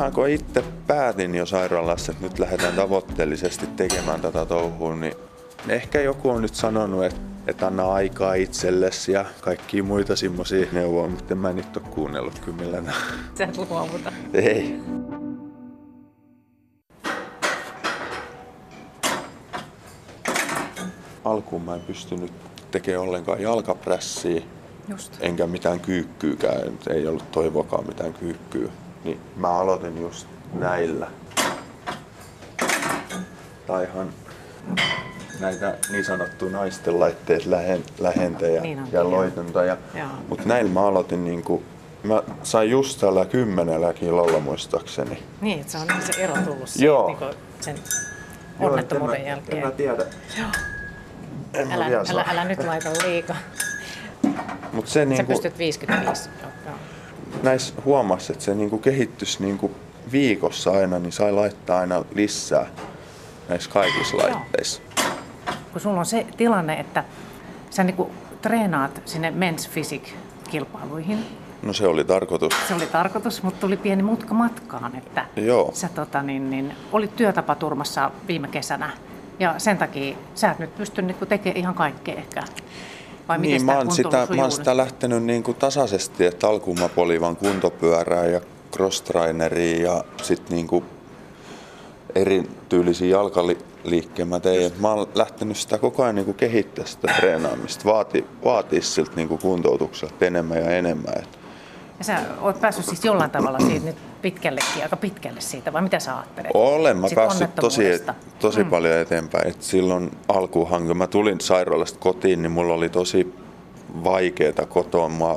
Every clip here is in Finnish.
Mä kun itse päätin jo sairaalassa, että nyt lähdetään tavoitteellisesti tekemään tätä touhua, niin ehkä joku on nyt sanonut, että, että anna aikaa itsellesi ja kaikkia muita semmoisia neuvoja, mutta en mä nyt ole kuunnellut kyllä millään. Sä et luovuta. Ei. Alkuun mä en pystynyt tekemään ollenkaan jalkaprässiä, Just. enkä mitään kyykkyykään, ei ollut toivokaan mitään kyykkyä. Niin mä aloitin just näillä. Taihan näitä niin sanottuja naisten laitteet lähen, lähentä ja, Niin on, ja joo. loitonta. Ja, Joo. mutta näillä mä aloitin niinku, mä sain just tällä kymmenellä kilolla muistaakseni. Niin, että se on niin se ero tullut siitä, Joo. niin kuin sen Joo, onnettomuuden en mä- jälkeen. En mä tiedä. Joo. En mä Älä, vielä älä, saa. älä nyt laita liikaa. Mut se Sä niinku, pystyt 55. Joo, joo. näissä huomasi, että se niinku kehittyisi niinku viikossa aina, niin sai laittaa aina lisää näissä kaikissa Joo. laitteissa. Kun sulla on se tilanne, että sä niinku treenaat sinne Men's Physique-kilpailuihin. No se oli tarkoitus. Se oli tarkoitus, mutta tuli pieni mutka matkaan, että Joo. sä tota, niin, niin, olit työtapaturmassa viime kesänä. Ja sen takia sä et nyt pysty niinku tekemään ihan kaikkea ehkä. Vai Niin, sitä mä oon, sitä, mä oon sitä lähtenyt niinku tasaisesti, että alkuun mä polivan kuntopyörää ja crosstraineria ja sitten niinku erityylisiä jalkaliikkeen mä tein. Mä oon lähtenyt sitä koko ajan niinku kehittää sitä treenaamista, vaati, vaatii siltä niinku kuntoutukselta enemmän ja enemmän. Et Ja sä oot päässyt siis jollain tavalla siitä nyt pitkällekin, aika pitkälle siitä, vai mitä sä ajattelet? Olen mä päässyt tosi, tosi Mm. paljon eteenpäin. Et silloin alkuunhan, kun mä tulin sairaalasta kotiin, niin mulla oli tosi vaikeaa kotoa. Mä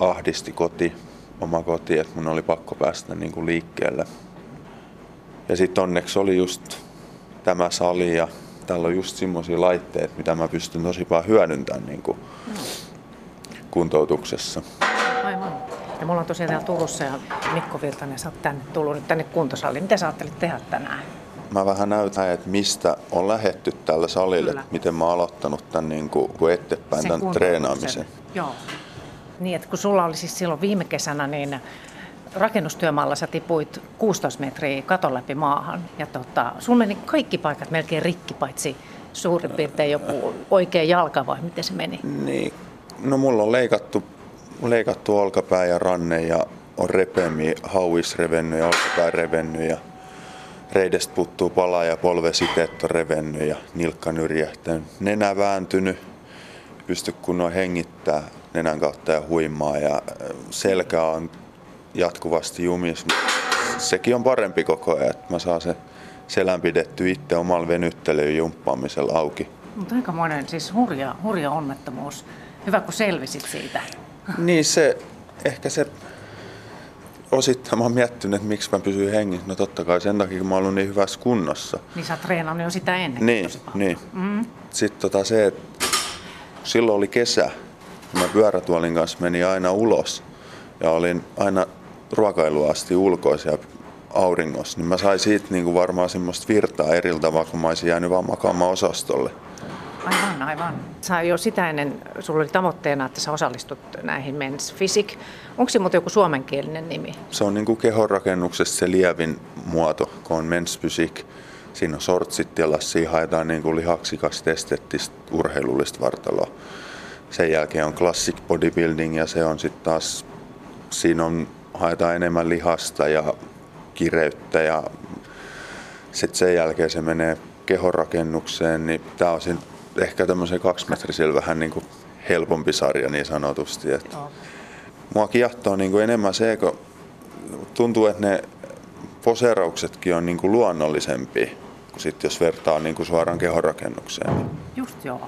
ahdisti koti, oma koti, että mun oli pakko päästä niin kuin liikkeelle. Ja sitten onneksi oli just tämä sali ja täällä on just semmoisia laitteet, mitä mä pystyn tosi paljon hyödyntämään niin kuin kuntoutuksessa. Ja mulla on tosiaan täällä Turussa ja Mikko Virtanen, sä oot tänne tullut nyt tänne kuntosaliin. Mitä sä ajattelit tehdä tänään? Mä vähän näytän, että mistä on lähetty tällä salille, Kyllä. miten mä oon aloittanut tämän niin kuin, eteenpäin Sen tämän treenaamisen. Joo. Niin, että kun sulla oli siis silloin viime kesänä, niin rakennustyömaalla sä tipuit 16 metriä katon läpi maahan. Ja tota, sulla meni kaikki paikat melkein rikki, paitsi suurin piirtein joku oikea jalka vai miten se meni? Niin, no mulla on leikattu, leikattu olkapää ja ranne ja on repemi, hauis revennyt ja olkapää revennyt ja reidestä puttuu pala ja polvesiteet on revennyt ja nilkka nyrjähtänyt. Nenä vääntynyt, pysty kunnon hengittää nenän kautta ja huimaa ja äh, selkä on jatkuvasti jumis. Sekin on parempi koko ajan, että mä saan se selän pidetty itse omalla venyttelyyn jumppaamisella auki. Mutta aika monen, siis hurja, hurja onnettomuus. Hyvä, kun selvisit siitä. Niin se, ehkä se osittain mä oon miettinyt, että miksi mä pysyn hengissä. No totta kai sen takia, kun mä oon ollut niin hyvässä kunnossa. Niin sä oot treenannut jo sitä ennen Niin, niin. Mm. Sitten tota se, että silloin oli kesä, kun mä pyörätuolin kanssa menin aina ulos ja olin aina ruokailua asti ulkoisia auringossa, niin mä sain siitä niinku varmaan semmoista virtaa eri tavalla, kun mä olisin jäänyt vaan makaamaan osastolle. Aivan, aivan. Sä jo sitä ennen, sulla oli tavoitteena, että sä osallistut näihin Men's Physique. Onko se muuten joku suomenkielinen nimi? Se on niinku kehonrakennuksessa se lievin muoto, kun on men's physique. Siinä on sortsit ja siinä haetaan niinku lihaksikasta esteettistä urheilullista vartaloa. Sen jälkeen on classic bodybuilding ja se on sitten taas, siinä on, haetaan enemmän lihasta ja kireyttä ja sitten sen jälkeen se menee kehonrakennukseen, niin tämä on siinä ehkä tämmöisen kaksimetrisellä vähän niinku helpompi sarja niin sanotusti. Että Joo. Mua kiehtoo niin kuin enemmän se, kun tuntuu, että ne poseerauksetkin on niin kuin luonnollisempia, kuin sit jos vertaa niin kuin suoraan kehonrakennukseen. Just joo.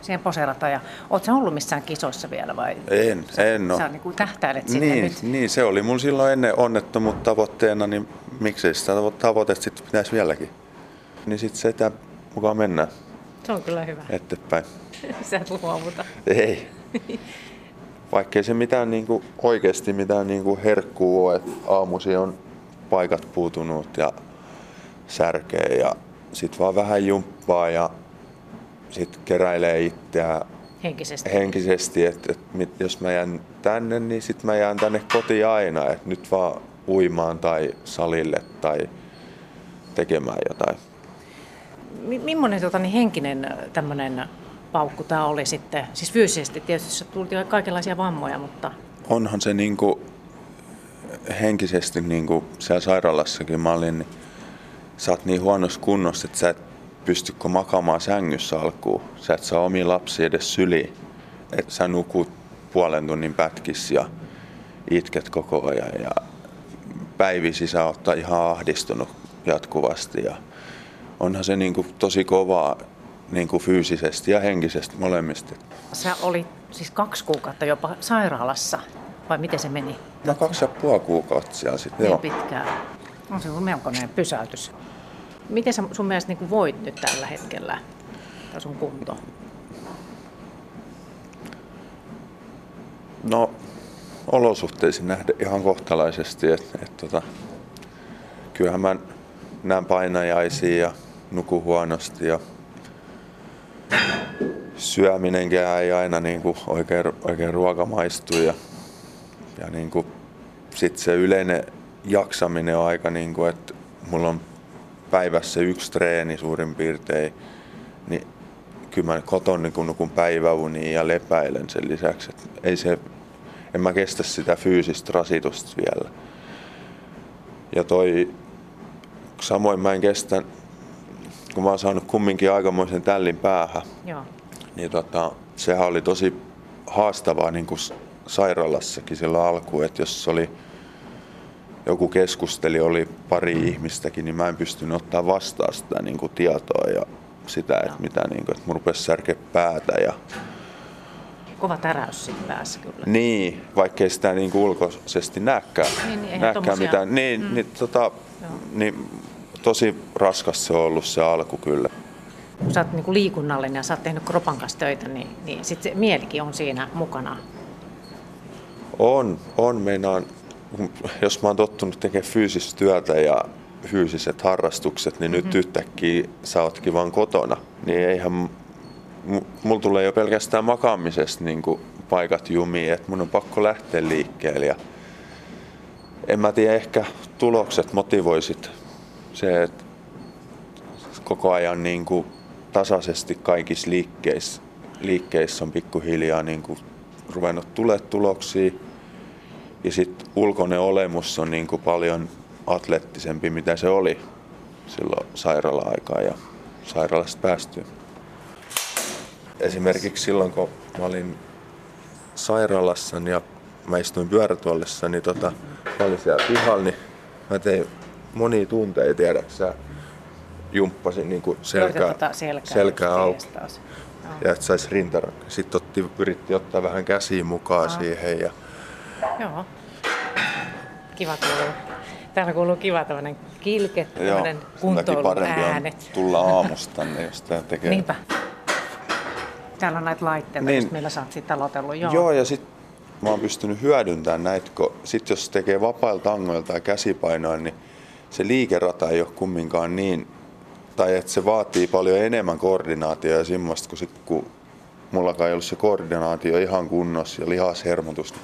Siihen poseerataan. Ja oot sä ollut missään kisoissa vielä vai? En, en Sä ole. niin kuin tähtäilet sinne Niin, nyt. niin, se oli mun silloin ennen onnettomuutta tavoitteena, niin miksei sitä tavo- tavoitetta sitten pitäisi vieläkin. Niin sitten sitä mukaan mennään Se on kyllä hyvä. eteenpäin. Sä et luovuta. Ei. Vaikkei se mitään niinku, oikeasti mitään niinku herkkuu ole, että aamusi on paikat puutunut ja särkee ja sit vaan vähän jumppaa ja sit keräilee itseään Henkisesti. henkisesti, että et, jos mä jään tänne, niin sit mä jään tänne kotiin aina. Et nyt vaan uimaan tai salille tai tekemään jotain. Mi- millainen tota, niin henkinen tämmöinen paukku tämä oli sitten? Siis fyysisesti tietysti tuli kaikenlaisia vammoja, mutta... Onhan se niin kuin, henkisesti niin kuin siellä sairaalassakin mä olin, niin sä oot niin huonossa kunnossa, että sä et pystykö makaamaan sängyssä alkuun. Sä et saa omia lapsia edes syliin. Että sä nukut puolen tunnin pätkissä ja itket koko ajan ja päivisi sä oot ihan ahdistunut jatkuvasti. Ja onhan se niin kuin tosi kovaa niin kuin fyysisesti ja henkisesti molemmista. Sä olit siis kaksi kuukautta jopa sairaalassa, vai miten se meni? No kaksi ja puoli kuukautta siellä sitten, Niin joo. pitkään. On se melkoinen pysäytys. Miten sä sun mielestä niin kuin voit nyt tällä hetkellä, tai sun kunto? No olosuhteisiin nähdä ihan kohtalaisesti, että et, tota, kyllähän mä näen painajaisia ja nuku huonosti ja syöminenkään ei aina niin kuin oikein, oikein ruoka maistu ja, ja niin kuin, sit se yleinen jaksaminen on aika niin kuin, että mulla on päivässä yksi treeni suurin piirtein, niin kyllä mä koton niin kun nukun päiväuniin ja lepäilen sen lisäksi. Et ei se, en mä kestä sitä fyysistä rasitusta vielä. Ja toi, samoin mä en kestä, kun mä oon saanut kumminkin aikamoisen tällin päähän, Joo. niin tota, sehän oli tosi haastavaa niin kuin sairaalassakin silloin alkuun, että jos oli joku keskusteli, oli pari ihmistäkin, niin mä en pystynyt ottaa vastaan sitä niin kuin tietoa ja sitä, että mitä niin kuin, että mun rupesi särkeä päätä ja Kova täräys siinä päässä kyllä. niin, vaikkei sitä niin kuin ulkoisesti näkään, Niin, niin, eihän näkään tommosia- mitään, niin, mm. niin, tota, niin tosi raskas se on ollut se alku kyllä. Kun sä oot niin kuin liikunnallinen ja sä oot tehnyt kropan kanssa töitä, niin, niin sit se mielikin on siinä mukana. On, on. Meinaan, jos mä oon tottunut tekemään fyysistä työtä ja fyysiset harrastukset, niin nyt yhtäkkiä sä ootkin vaan kotona. Niin eihän, mulla tulee jo pelkästään makaamisesta niin paikat jumiin, että mun on pakko lähteä liikkeelle. Ja en mä tiedä, ehkä tulokset motivoisit se, että koko ajan niin kuin tasaisesti kaikissa liikkeissä, liikkeissä on pikkuhiljaa niin kuin ruvennut tulee tuloksia. Ja sitten ulkoinen olemus on niin kuin paljon atleettisempi, mitä se oli silloin sairaala-aikaa ja sairaalasta päästyä. Esimerkiksi silloin, kun mä olin sairaalassa ja mä istuin pyörätuolissa, niin tota, mä olin siellä pihalla, niin mä tein monia tunteja, tiedäksä, jumppasin niin kuin selkää, Tota selkää, selkää just auki ja että saisi rintarakka. Sitten otti, yritti ottaa vähän käsiä mukaan Aa. siihen ja Joo. Kiva kuuluu. Täällä kuuluu kiva tämmöinen kilke, tämmöinen kuntoilun on äänet. tulla aamusta tänne, jos tämä tekee. Niinpä. Täällä on näitä laitteita, Niin. niin. millä sä oot sitten aloitellut. Joo. Joo, ja sitten mä oon pystynyt hyödyntämään näitä, kun sit jos tekee vapailla tangoilla tai käsipainoilla, niin se liikerata ei ole kumminkaan niin, tai että se vaatii paljon enemmän koordinaatiota ja semmoista, kun, sit, kun mullakaan ei ollut se koordinaatio ihan kunnossa ja lihashermotus,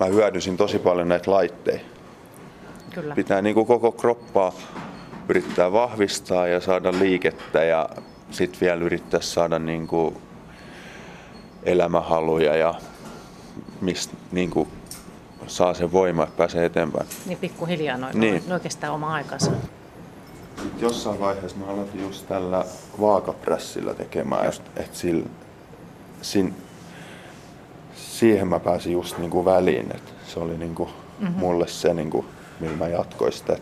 mä hyödynsin tosi paljon näitä laitteita. Kyllä. pitää niin kuin koko kroppaa yrittää vahvistaa ja saada liikettä ja sitten vielä yrittää saada niin kuin elämähaluja ja mistä niin kuin saa sen voima, että pääsee eteenpäin. Niin pikkuhiljaa noin, Niin. noin kestää oma aikansa. Sitten jossain vaiheessa mä aloitin just tällä vaakaprässillä tekemään, että et sillä, sin, siihen mä pääsin just niinku väliin, että se oli niinku mm-hmm. mulle se, niinku, millä mä jatkoin sitä.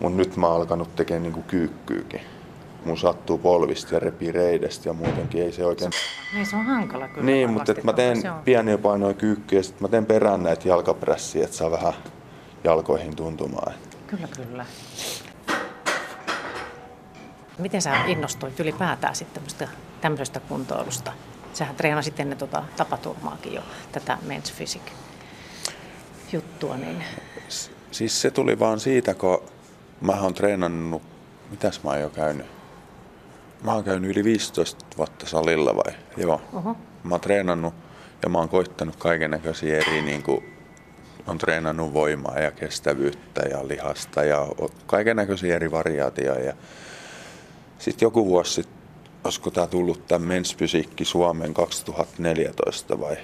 Mut nyt mä oon alkanut tekemään niinku kyykkyykin. Mun sattuu polvista ja repii reidestä ja muutenkin ei se oikein... Niin se on hankala kyllä. Niin, mutta mä teen pieniä painoja kyykkyjä ja sitten mä teen perään näitä jalkaprässiä, että saa vähän jalkoihin tuntumaan. Kyllä, kyllä. Miten sä innostuit ylipäätään sitten tämmöisestä kuntoilusta? Sähän treenasit ennen tota tapaturmaakin jo, tätä Men's Physique juttua, niin Siis se tuli vaan siitä, kun mä oon treenannut, mitäs mä oon jo käynyt? Mä oon käynyt yli 15 vuotta salilla vai? Joo. Oho. Mä oon treenannut ja mä oon koittanut kaiken näköisiä eri niin kuin, on treenannut voimaa ja kestävyyttä ja lihasta ja kaiken näköisiä eri variaatioja. Sitten joku vuosi sitten, olisiko tämä tullut tämä Mensfysiikki Suomen 2014 vai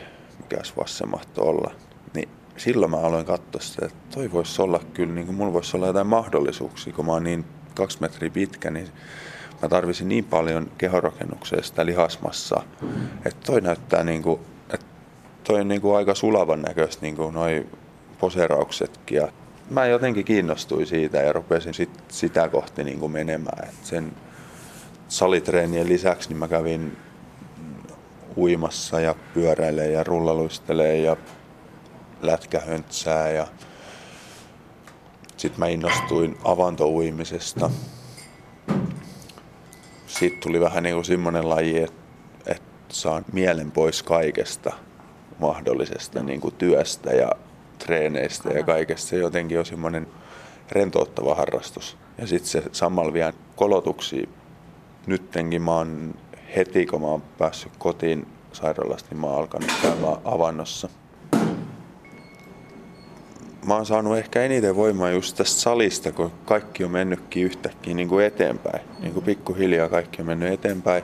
mikä vuosi se mahtoi olla, niin silloin mä aloin katsoa sitä, että toi voisi olla kyllä, niin kuin mulla voisi olla jotain mahdollisuuksia, kun mä oon niin kaksi metriä pitkä, niin mä tarvisin niin paljon kehorakennuksia sitä lihasmassaa, että toi näyttää niin kuin, että toi on niin kuin aika sulavan näköistä niin kuin noi poserauksetkin. Ja mä jotenkin kiinnostuin siitä ja rupesin sit sitä kohti niin kuin menemään. Et sen salitreenien lisäksi niin mä kävin uimassa ja pyöräilee ja rullaluistelee ja lätkähöntsää ja sitten mä innostuin avantouimisesta. Sitten tuli vähän niin kuin semmoinen laji, että, että saan mielen pois kaikesta mahdollisesta niin kuin työstä ja treeneistä ja kaikesta. Se jotenkin on semmoinen rentouttava harrastus. Ja sitten se samalla vielä kolotuksia. Nyttenkin mä oon heti, kun mä oon päässyt kotiin sairaalasta, niin mä oon alkanut käymään avannossa. Mä oon saanut ehkä eniten voimaa just tästä salista, kun kaikki on mennytkin yhtäkkiä niin kuin eteenpäin. Niin kuin pikkuhiljaa kaikki on mennyt eteenpäin.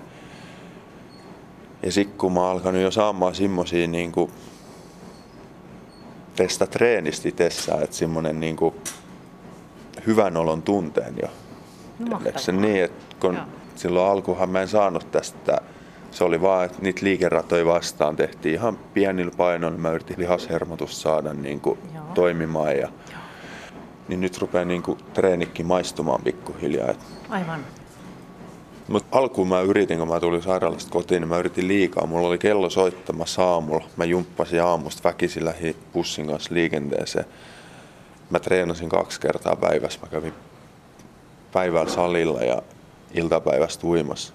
Ja sitten kun mä oon alkanut jo saamaan semmosia niin kuin tästä treenistä itsessään, että semmoinen niin kuin hyvän olon tunteen jo. No, se niin, että kun Joo. silloin alkuhan mä en saanut tästä, se oli vaan, että niitä liikeratoja vastaan tehtiin ihan pienillä painoilla. Mä yritin lihashermotus saada niin kuin toimimaan ja Joo. niin nyt rupeaa niin kuin treenikin maistumaan pikkuhiljaa. Aivan. Mutta alkuun mä yritin, kun mä tulin sairaalasta kotiin, niin mä yritin liikaa. Mulla oli kello soittamassa aamulla. Mä jumppasin aamusta väkisin lähi pussin kanssa liikenteeseen. Mä treenasin kaksi kertaa päivässä. Mä kävin päivällä salilla ja iltapäivästä uimassa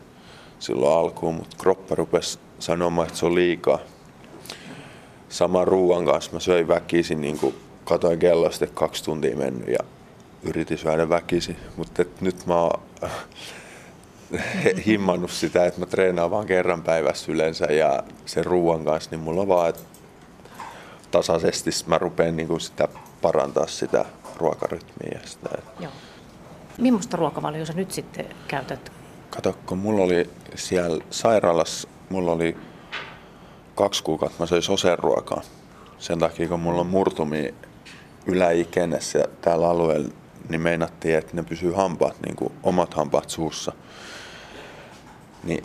silloin alkuun, mutta kroppa rupesi sanomaan, että se on liikaa. Saman ruuan kanssa mä söin väkisin, niin kuin katoin kellosta, että kaksi tuntia mennyt ja yritin syödä väkisin. Mutta nyt mä oon himmannut sitä, että mä treenaan vaan kerran päivässä yleensä ja sen ruuan kanssa, niin mulla on vaan, että tasaisesti mä rupean niin kuin sitä parantaa sitä ruokarytmiä. Ja sitä. Joo. Millaista ruokavalioa sä nyt sitten käytät? Kato, kun mulla oli siellä sairaalassa, mulla oli kaksi kuukautta, mä söin soseruokaa. Sen takia, kun mulla on murtumia yläikennessä ja täällä alueella, niin meinattiin, että ne pysyy hampaat, niin kuin omat hampaat suussa – niin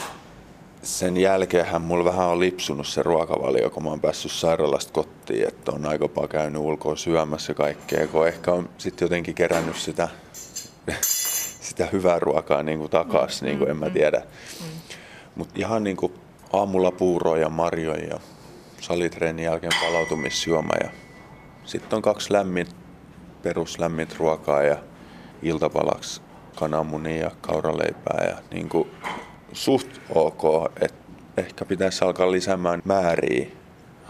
sen jälkeenhän mulla vähän on lipsunut se ruokavalio, kun mä oon päässyt sairaalasta kotiin, että on aika käynyt ulkoa syömässä kaikkea, kun ehkä on sitten jotenkin kerännyt sitä, sitä hyvää ruokaa niin kuin takas, mm, niin kuin en mä mm, tiedä. Mm. Mutta ihan niin kuin aamulla puuroja ja marjoja ja salitreenin jälkeen palautumisjuoma ja sitten on kaksi lämmin, peruslämmit ruokaa ja iltapalaksi kananmunia ja kauraleipää ja niin kuin suht ok, että ehkä pitäisi alkaa lisäämään määriä,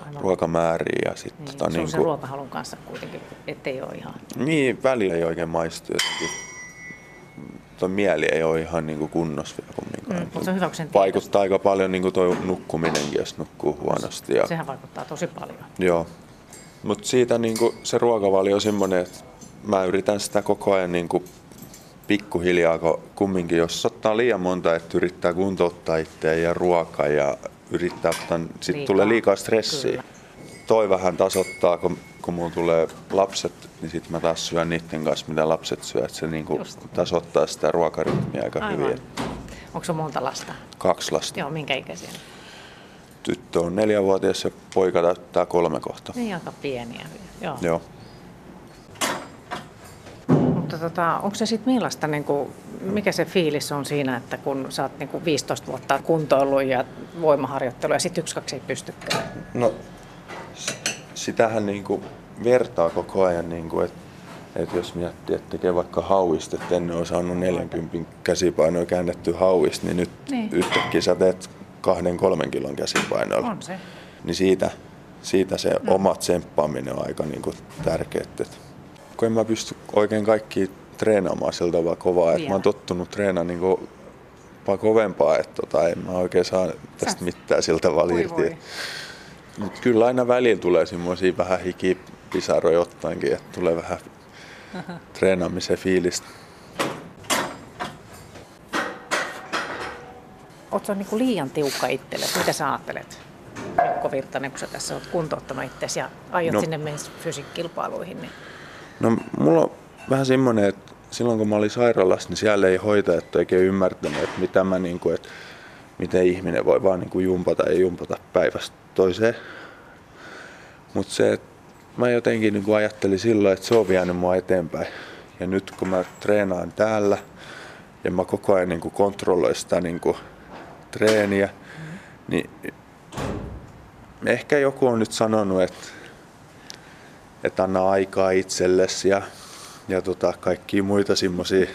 Aivan. ruokamääriä. Ja sit, niin, tota, se on niin se ruokahalun kanssa kuitenkin, ettei ole ihan... Niin, välillä ei oikein maistu jotenkin. Tuo mieli ei ole ihan niin kuin kunnossa vielä kumminkaan. Mm, se on hyvä, sen Vaikuttaa aika paljon niin kuin tuo nukkuminenkin, jos nukkuu huonosti. Ja... Sehän vaikuttaa tosi paljon. Joo. Mutta siitä niin kuin, se ruokavalio on semmoinen, että mä yritän sitä koko ajan niin kuin pikkuhiljaa, kun kumminkin jos ottaa liian monta, että yrittää kuntouttaa itseä ja ruokaa ja yrittää ottaa, sitten tulee liikaa stressiä. Kyllä. Toi vähän tasoittaa, kun, kun mulla tulee lapset, niin sitten mä taas syön niiden kanssa, mitä lapset syö. Että se niinku tasoittaa sitä ruokarytmiä aika Aivan. hyvin. Onko se monta lasta? Kaksi lasta. Joo, minkä ikäisiä? Tyttö on neljävuotias ja poika täyttää kolme kohta. Niin, aika pieniä. Joo. Joo. Mutta tota, onko se sitten millaista, niin kuin, mikä se fiilis on siinä, että kun sä oot niin kuin 15 vuotta kuntoillut ja voimaharjoittelu ja sitten yksi, kaksi ei pystykään? No, sitähän niin kuin vertaa koko ajan, niin kuin, että että jos miettii, että tekee vaikka hauista, että ennen on saanut 40 käsipainoa käännetty hauista, niin nyt niin. yhtäkkiä sä teet kahden kolmen kilon käsipainoilla. On se. Niin siitä, siitä se no. oma tsemppaaminen on aika niin kuin tärkeää kun en mä pysty oikein kaikki treenaamaan sillä tavalla kovaa, että mä oon tottunut treenaamaan niin kuin vaan kovempaa, että tota, en mä oikein saa tästä Sä. mitään sillä tavalla irti. Mutta kyllä aina välillä tulee semmoisia vähän hiki pisaroja ottaenkin, että tulee vähän treenaamisen fiilistä. Oletko niin liian tiukka itselle? Mitä sä ajattelet, Mikko Virtanen, kun sä tässä olet kuntouttanut itsesi ja aiot no, sinne mennä fysiikkilpailuihin? Niin... No mulla on vähän semmoinen, että silloin kun mä olin sairaalassa, niin siellä ei hoitajat oikein ymmärtänyt, että mitä mä niin kuin, että miten ihminen voi vaan niin kuin jumpata ja jumpata päivästä toiseen. Mutta se, että mä jotenkin niin kuin ajattelin silloin, että se on vienyt mua eteenpäin. Ja nyt kun mä treenaan täällä ja mä koko ajan niin kuin kontrolloin sitä niin kuin treeniä, mm. niin ehkä joku on nyt sanonut, että, että anna aikaa itsellesi ja, ja tota, kaikkia muita semmoisia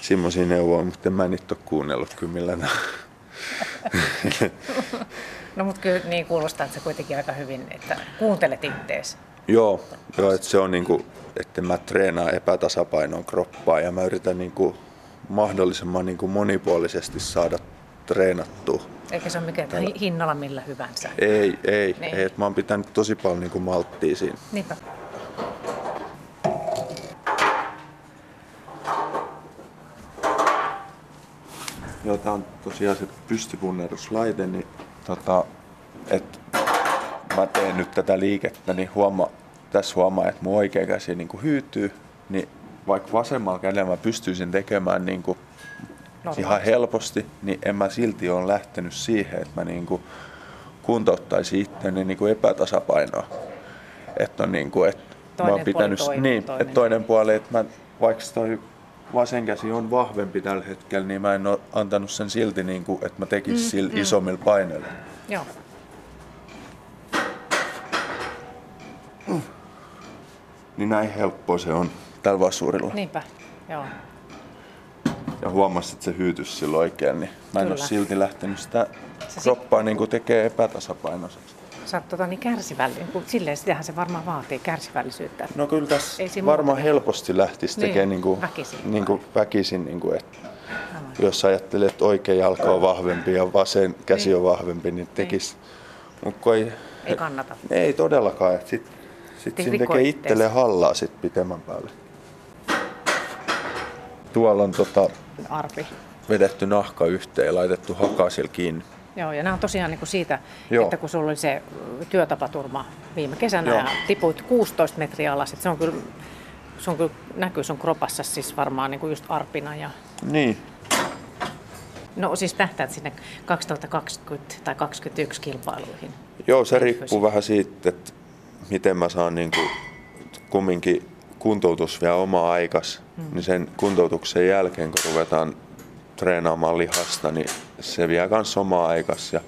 semmoisia neuvoja, mutta en mä niitä ole kuunnellut kyllä millään. no mutta kyllä niin kuulostaa, että se kuitenkin aika hyvin, että kuuntelet ittees. Joo, joo että se on niin kuin, että mä treenaan epätasapainoon kroppaa ja mä yritän niin kuin mahdollisimman niin kuin monipuolisesti saada treenattua. Eikä se ole mikään Tällä... hinnalla millä hyvänsä. Ei, ei. Niin. ei mä oon pitänyt tosi paljon niin kuin malttia siinä. Niinpä. Joo, tää on tosiaan se pystypunneruslaite, niin tota, et mä teen nyt tätä liikettä, niin huoma, tässä huomaa, että mun oikea käsi niin kuin hyytyy, niin vaikka vasemmalla kädellä mä pystyisin tekemään niin kuin ihan helposti, niin en mä silti ole lähtenyt siihen, että mä niin kuin kuntouttaisin itseäni niin kuin epätasapainoa. Että on niin kuin, että toinen mä oon pitänyt, puoli, niin, toinen. että toinen puoli, että mä, vaikka toi vasen käsi on vahvempi tällä hetkellä, niin mä en ole antanut sen silti, niin kuin, että mä tekisin mm, sillä mm. isommilla paineilla. Joo. Niin näin helppo se on tällä vasurilla. Niinpä, joo. Ja huomasin, että se hyytys silloin oikein, niin mä en Kyllä. ole silti lähtenyt sitä kroppaa niin kuin tekee epätasapainoiseksi. Sä oot tota, niin kärsivällinen, kun silleen sitähän se varmaan vaatii kärsivällisyyttä. No kyllä tässä varmaan helposti lähtisi niin, tekemään niin kuin, väkisin, niin kuin väkisin niin kuin, että jos ajattelee, että oikea jalka on vahvempi ja vasen käsi niin. on vahvempi, niin tekisi. Niin. Mut ei, ei kannata. Ei todellakaan. Sitten sit siinä tekee itselle hallaa sit pitemmän päälle. Tuolla on tota, Arpi. vedetty nahka yhteen ja laitettu hakasilla kiinni. Joo, ja nämä on tosiaan niin kuin siitä, Joo. että kun sulla oli se työtapaturma viime kesänä Joo. ja tipuit 16 metriä alas, että se on kyllä, se on kyllä näkyy sun kropassa siis varmaan niin kuin just arpina. Ja... Niin. No siis tähtäät sinne 2020 tai 2021 kilpailuihin. Joo, se riippuu vähän siitä, että miten mä saan niin kuin kumminkin kuntoutus vielä oma aikas, mm. niin sen kuntoutuksen jälkeen, kun ruvetaan treenaamaan lihasta, niin se vie myös omaa aikas ja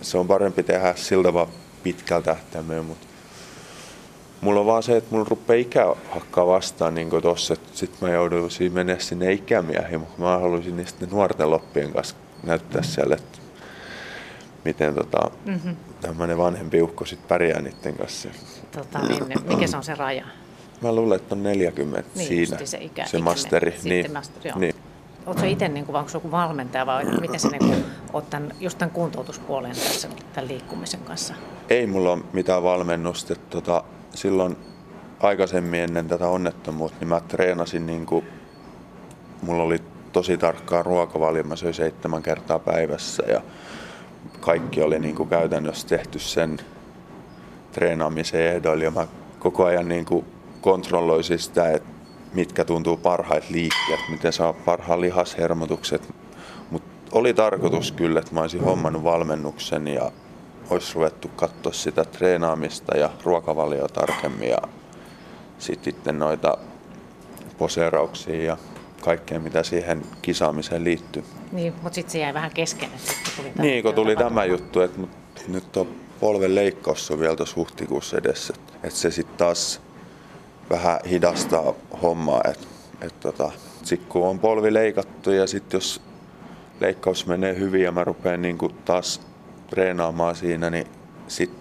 se on parempi tehdä siltä vaan pitkällä tähtäimellä, mutta mulla on vaan se, että mulla rupeaa ikä hakkaa vastaan niin tossa, että sit mä joudun mennä sinne ikämiehiin, mutta mä haluaisin niistä nuorten loppien kanssa näyttää siellä, että miten tota, mm-hmm. tämmöinen vanhempi ukko sit pärjää niiden kanssa. Tota, niin, mikä se on se raja? Mä luulen, että on 40 niin, siinä, se, ikä, se masteri. Niin, masteri niin. Oletko itse, niin kuin, onko joku valmentaja vai miten sä niin olet tämän, just tämän kuntoutuspuolen tässä tämän liikkumisen kanssa? Ei mulla ole mitään valmennusta. Tota, silloin aikaisemmin ennen tätä onnettomuutta, niin mä treenasin niin kuin, mulla oli tosi tarkkaa ruokavalio, mä söin seitsemän kertaa päivässä ja kaikki oli niin kuin käytännössä tehty sen treenaamisen ehdoilla ja mä koko ajan niin kuin kontrolloisin sitä, että mitkä tuntuu parhaat liikkeet, miten saa parhaan lihashermotukset. Mutta oli tarkoitus kyllä, että mä olisin hommannut valmennuksen ja olisi ruvettu katsoa sitä treenaamista ja ruokavalioa tarkemmin ja sitten noita poseerauksia ja kaikkea, mitä siihen kisaamiseen liittyy. Niin, mutta sitten se jäi vähän kesken. Tuli niin, kun tuli tämä juttu, että nyt on polven leikkaus on vielä tuossa huhtikuussa edessä. Että se sitten taas vähän hidastaa hommaa. Et, et tota, sitten kun on polvi leikattu ja sitten jos leikkaus menee hyvin ja mä rupean niin taas treenaamaan siinä, niin sitten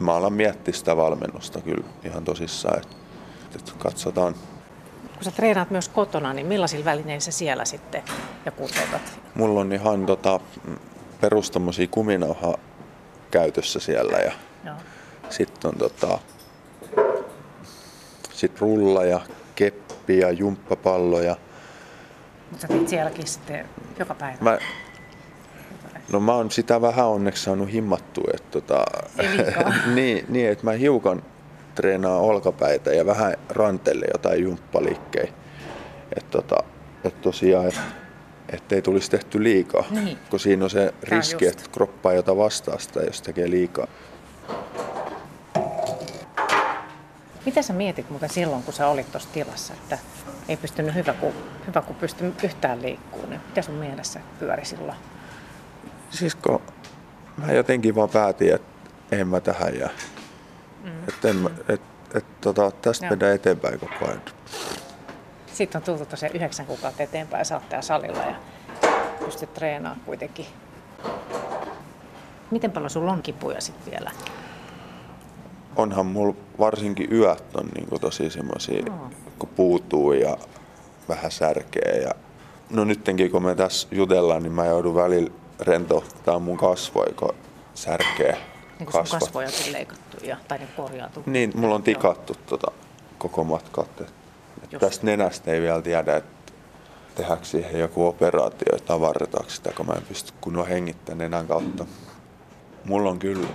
mä alan miettiä sitä valmennusta kyllä ihan tosissaan. Et, et katsotaan. Kun sä treenaat myös kotona, niin millaisilla välineillä sä siellä sitten ja kuntoutat? Mulla on ihan tota, perus kuminauha käytössä siellä ja sitten on tota, sitten rulla ja keppi ja jumppapalloja. Mutta sä teit sielläkin sitten joka päivä. Mä, no mä oon sitä vähän onneksi saanut himmattua, että tota, niin, niin, että mä hiukan treenaan olkapäitä ja vähän rantelle jotain jumppaliikkejä. Että tota, et tosiaan, et, ettei tulisi tehty liikaa. Niin. Kun siinä on se Tää riski, just. että kroppa ei ota vastaan sitä, jos tekee liikaa. Mitä sä mietit muuten silloin, kun sä olit tuossa tilassa, että ei pystynyt hyvä, kun, hyvä, kun pysty yhtään liikkumaan. Niin mitä sun mielessä pyöri silloin? Siis kun mä jotenkin vaan päätin, että en mä tähän jää. Mm. Että en mä, et, et, tota, tästä mennään eteenpäin koko ajan. Sitten on tultu tosiaan yhdeksän kuukautta eteenpäin ja sä oot salilla ja pystyt treenaamaan kuitenkin. Miten paljon sulla on kipuja sitten vielä? Onhan mulla varsinkin yöt on niin tosi semmoisia, Joo. kun puutuu ja vähän särkee. Ja... No nyttenkin kun me tässä jutellaan, niin mä joudun välillä rentouttaa mun kasvoja, kun särkee Niin kuin sun kasvojakin leikattu ja, tai ne korjautu. Niin, mulla on tikattu tota koko Just. tästä nenästä ei vielä tiedä, että tehdäänkö siihen joku operaatio, että avarretaanko sitä, kun mä en pysty kunnon hengittämään nenän kautta. Mulla on kyllä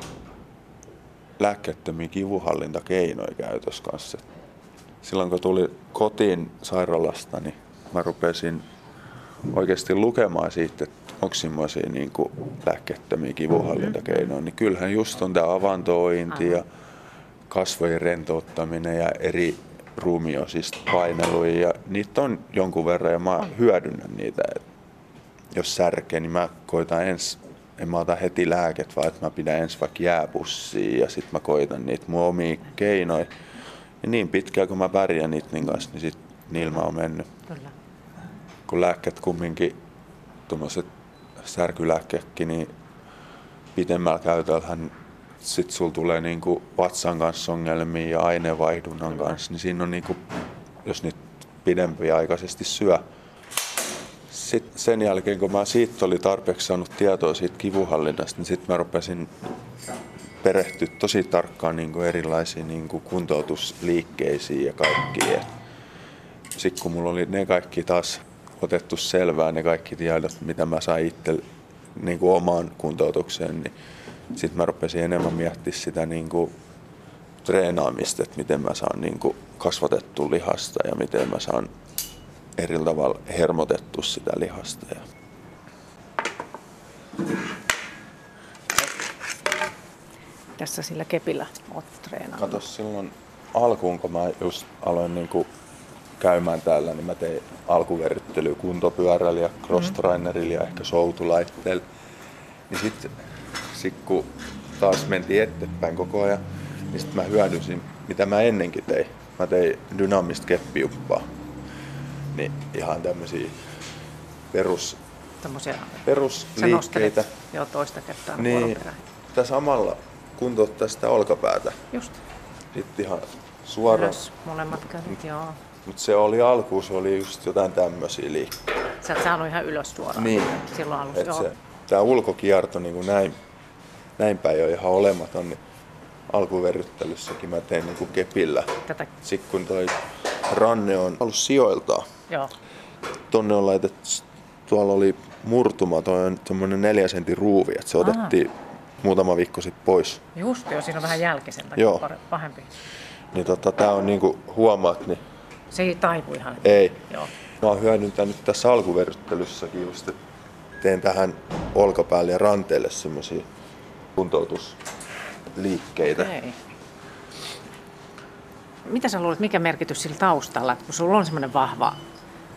lääkkeettömiä kivunhallintakeinoja käytössä kanssa. Silloin kun tuli kotiin sairaalasta, niin mä rupesin oikeasti lukemaan siitä, että onko semmoisia niin lääkkeettömiä kivunhallintakeinoja, niin kyllähän just on tämä avantoointi ja kasvojen rentouttaminen ja eri ruumiosista paineluja ja niitä on jonkun verran ja mä hyödynnän niitä. Et jos särkee, niin mä koitan ens, en mä ota heti lääket, vaan että mä pidän ensin vaikka jääpussia ja sitten mä koitan niitä mun omia keinoja. Ja niin pitkään kun mä pärjään niiden kanssa, niin sit niillä mä oon mennyt. Kyllä. Kun lääkkeet kumminkin, tuommoiset särkylääkkeetkin, niin pitemmällä käytöllähän sit sulla tulee niinku vatsan kanssa ongelmia ja aineenvaihdunnan kanssa, niin siinä on niinku, jos nyt pidempiaikaisesti syö. Sitten sen jälkeen, kun mä siitä oli tarpeeksi saanut tietoa siitä kivunhallinnasta, niin sitten mä rupesin perehtyä tosi tarkkaan niinku erilaisiin niinku kuntoutusliikkeisiin ja kaikkiin. Sitten kun mulla oli ne kaikki taas otettu selvää, ne kaikki tiedot, mitä mä sain itse niin kuin omaan kuntoutukseen, niin sitten mä rupesin enemmän miettimään sitä niin kuin treenaamista, että miten mä saan niin kuin kasvatettua lihasta ja miten mä saan eri tavalla hermotettua sitä lihasta. Ja Tässä sillä kepillä oot treenannut. Kato silloin alkuun, kun mä just aloin niin kuin käymään täällä, niin mä tein alkuverryttelyä kuntopyörällä ja crosstrainerilla ja ehkä soutulaitteella. Niin sitten sit kun taas mentiin eteenpäin koko ajan, niin sitten mä hyödynsin, mitä mä ennenkin tein. Mä tein dynaamista keppijuppaa. Niin ihan tämmöisiä perus, perusliikkeitä. jo toista kertaa Niin, sitä samalla kuntouttaa sitä olkapäätä. Just. Sitten ihan suoraan. Ylös molemmat kädet, joo. Mutta se oli alkuun, se oli just jotain tämmöisiä liikkeitä. Sä et saanut ihan ylös suoraan. Niin. Silloin alussa, joo. se, tää ulkokierto niin kuin näin, näin päin on ihan olematon, niin alkuverryttelyssäkin mä tein niin kuin kepillä. Tätä, Sitten kun toi ranne on ollut sijoiltaan, joo. tonne on laitettu, tuolla oli murtuma, toi on semmonen neljä sentin ruuvi, että se Aha. otettiin muutama viikko sitten pois. Just jo, siinä on vähän jälki sen takia Joo. pahempi. Niin tota, tää on niinku huomaat, niin Se ei taivu ihan. ei. Joo. Mä oon hyödyntänyt tässä alkuverryttelyssäkin just, että teen tähän olkapäälle ja ranteelle semmosia kuntoutusliikkeitä. Ei. Mitä sä luulet, mikä merkitys sillä taustalla, että kun sulla on semmoinen vahva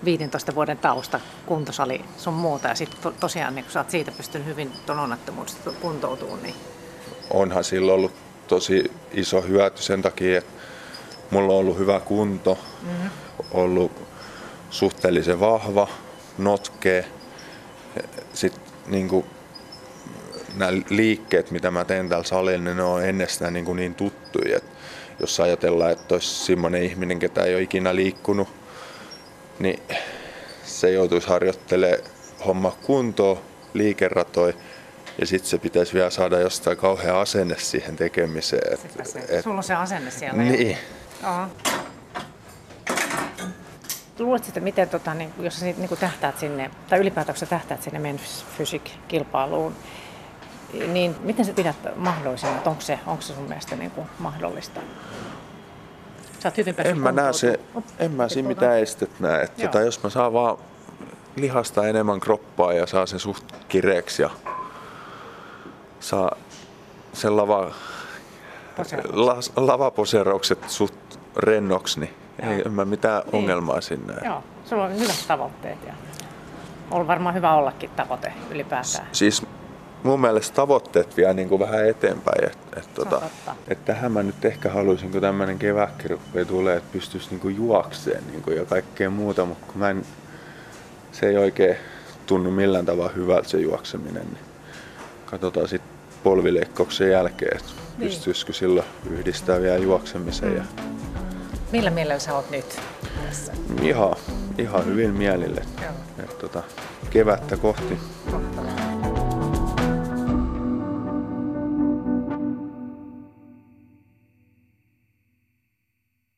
15 vuoden tausta, kuntosali sun muuta, ja sitten to, tosiaan niin kun sä oot siitä pystynyt hyvin tuon onnettomuudesta kuntoutumaan, niin Onhan sillä ollut tosi iso hyöty sen takia, että mulla on ollut hyvä kunto, mm-hmm. ollut suhteellisen vahva, notkee. Sitten niin nämä liikkeet, mitä mä teen täällä salilla, niin ne on ennestään niin, niin tuttuja. Et jos ajatellaan, että olisi semmoinen ihminen, ketä ei ole ikinä liikkunut, niin se joutuisi harjoittelemaan homma kuntoon, liikeratoja, ja sitten se pitäisi vielä saada jostain kauhean asenne siihen tekemiseen. Et, se. et, sulla on se asenne siellä. niin, luulet sitten, miten, tota, niin, jos sä niin kuin tähtäät sinne, tai ylipäätään sä tähtäät sinne Men's Physique-kilpailuun, niin miten sä pidät mahdollisena, että onko se, onko se sun mielestä niin kuin mahdollista? Sä oot hyvin En mä näe se, en mä siinä mitään estet näe. Että tota, jos mä saan vaan lihasta enemmän kroppaa ja saa sen suht kireeksi ja saa sen lava, la, lavaposeeraukset suht rennoksi, niin Joo. ei en mä mitään niin. ongelmaa sinne. Joo, sulla on hyvät tavoitteet ja on varmaan hyvä ollakin tavoite ylipäätään. Siis mun mielestä tavoitteet vie niin kuin vähän eteenpäin. Että et, tota, et tähän mä nyt ehkä haluaisin, kun tämmöinen kevätkin tulee, että pystyisi niin kuin juokseen niin kuin ja kaikkea muuta, mutta kun mä en, se ei oikein tunnu millään tavalla hyvältä se juokseminen, niin katsotaan sitten polvileikkauksen jälkeen, että niin. pystyisikö silloin yhdistää vielä juoksemisen. Mm. Ja... Millä mielellä sä oot nyt tässä? Ihan, ihan hyvin mielille. Joo. Et, tota, kevättä kohti. Mahtavaa.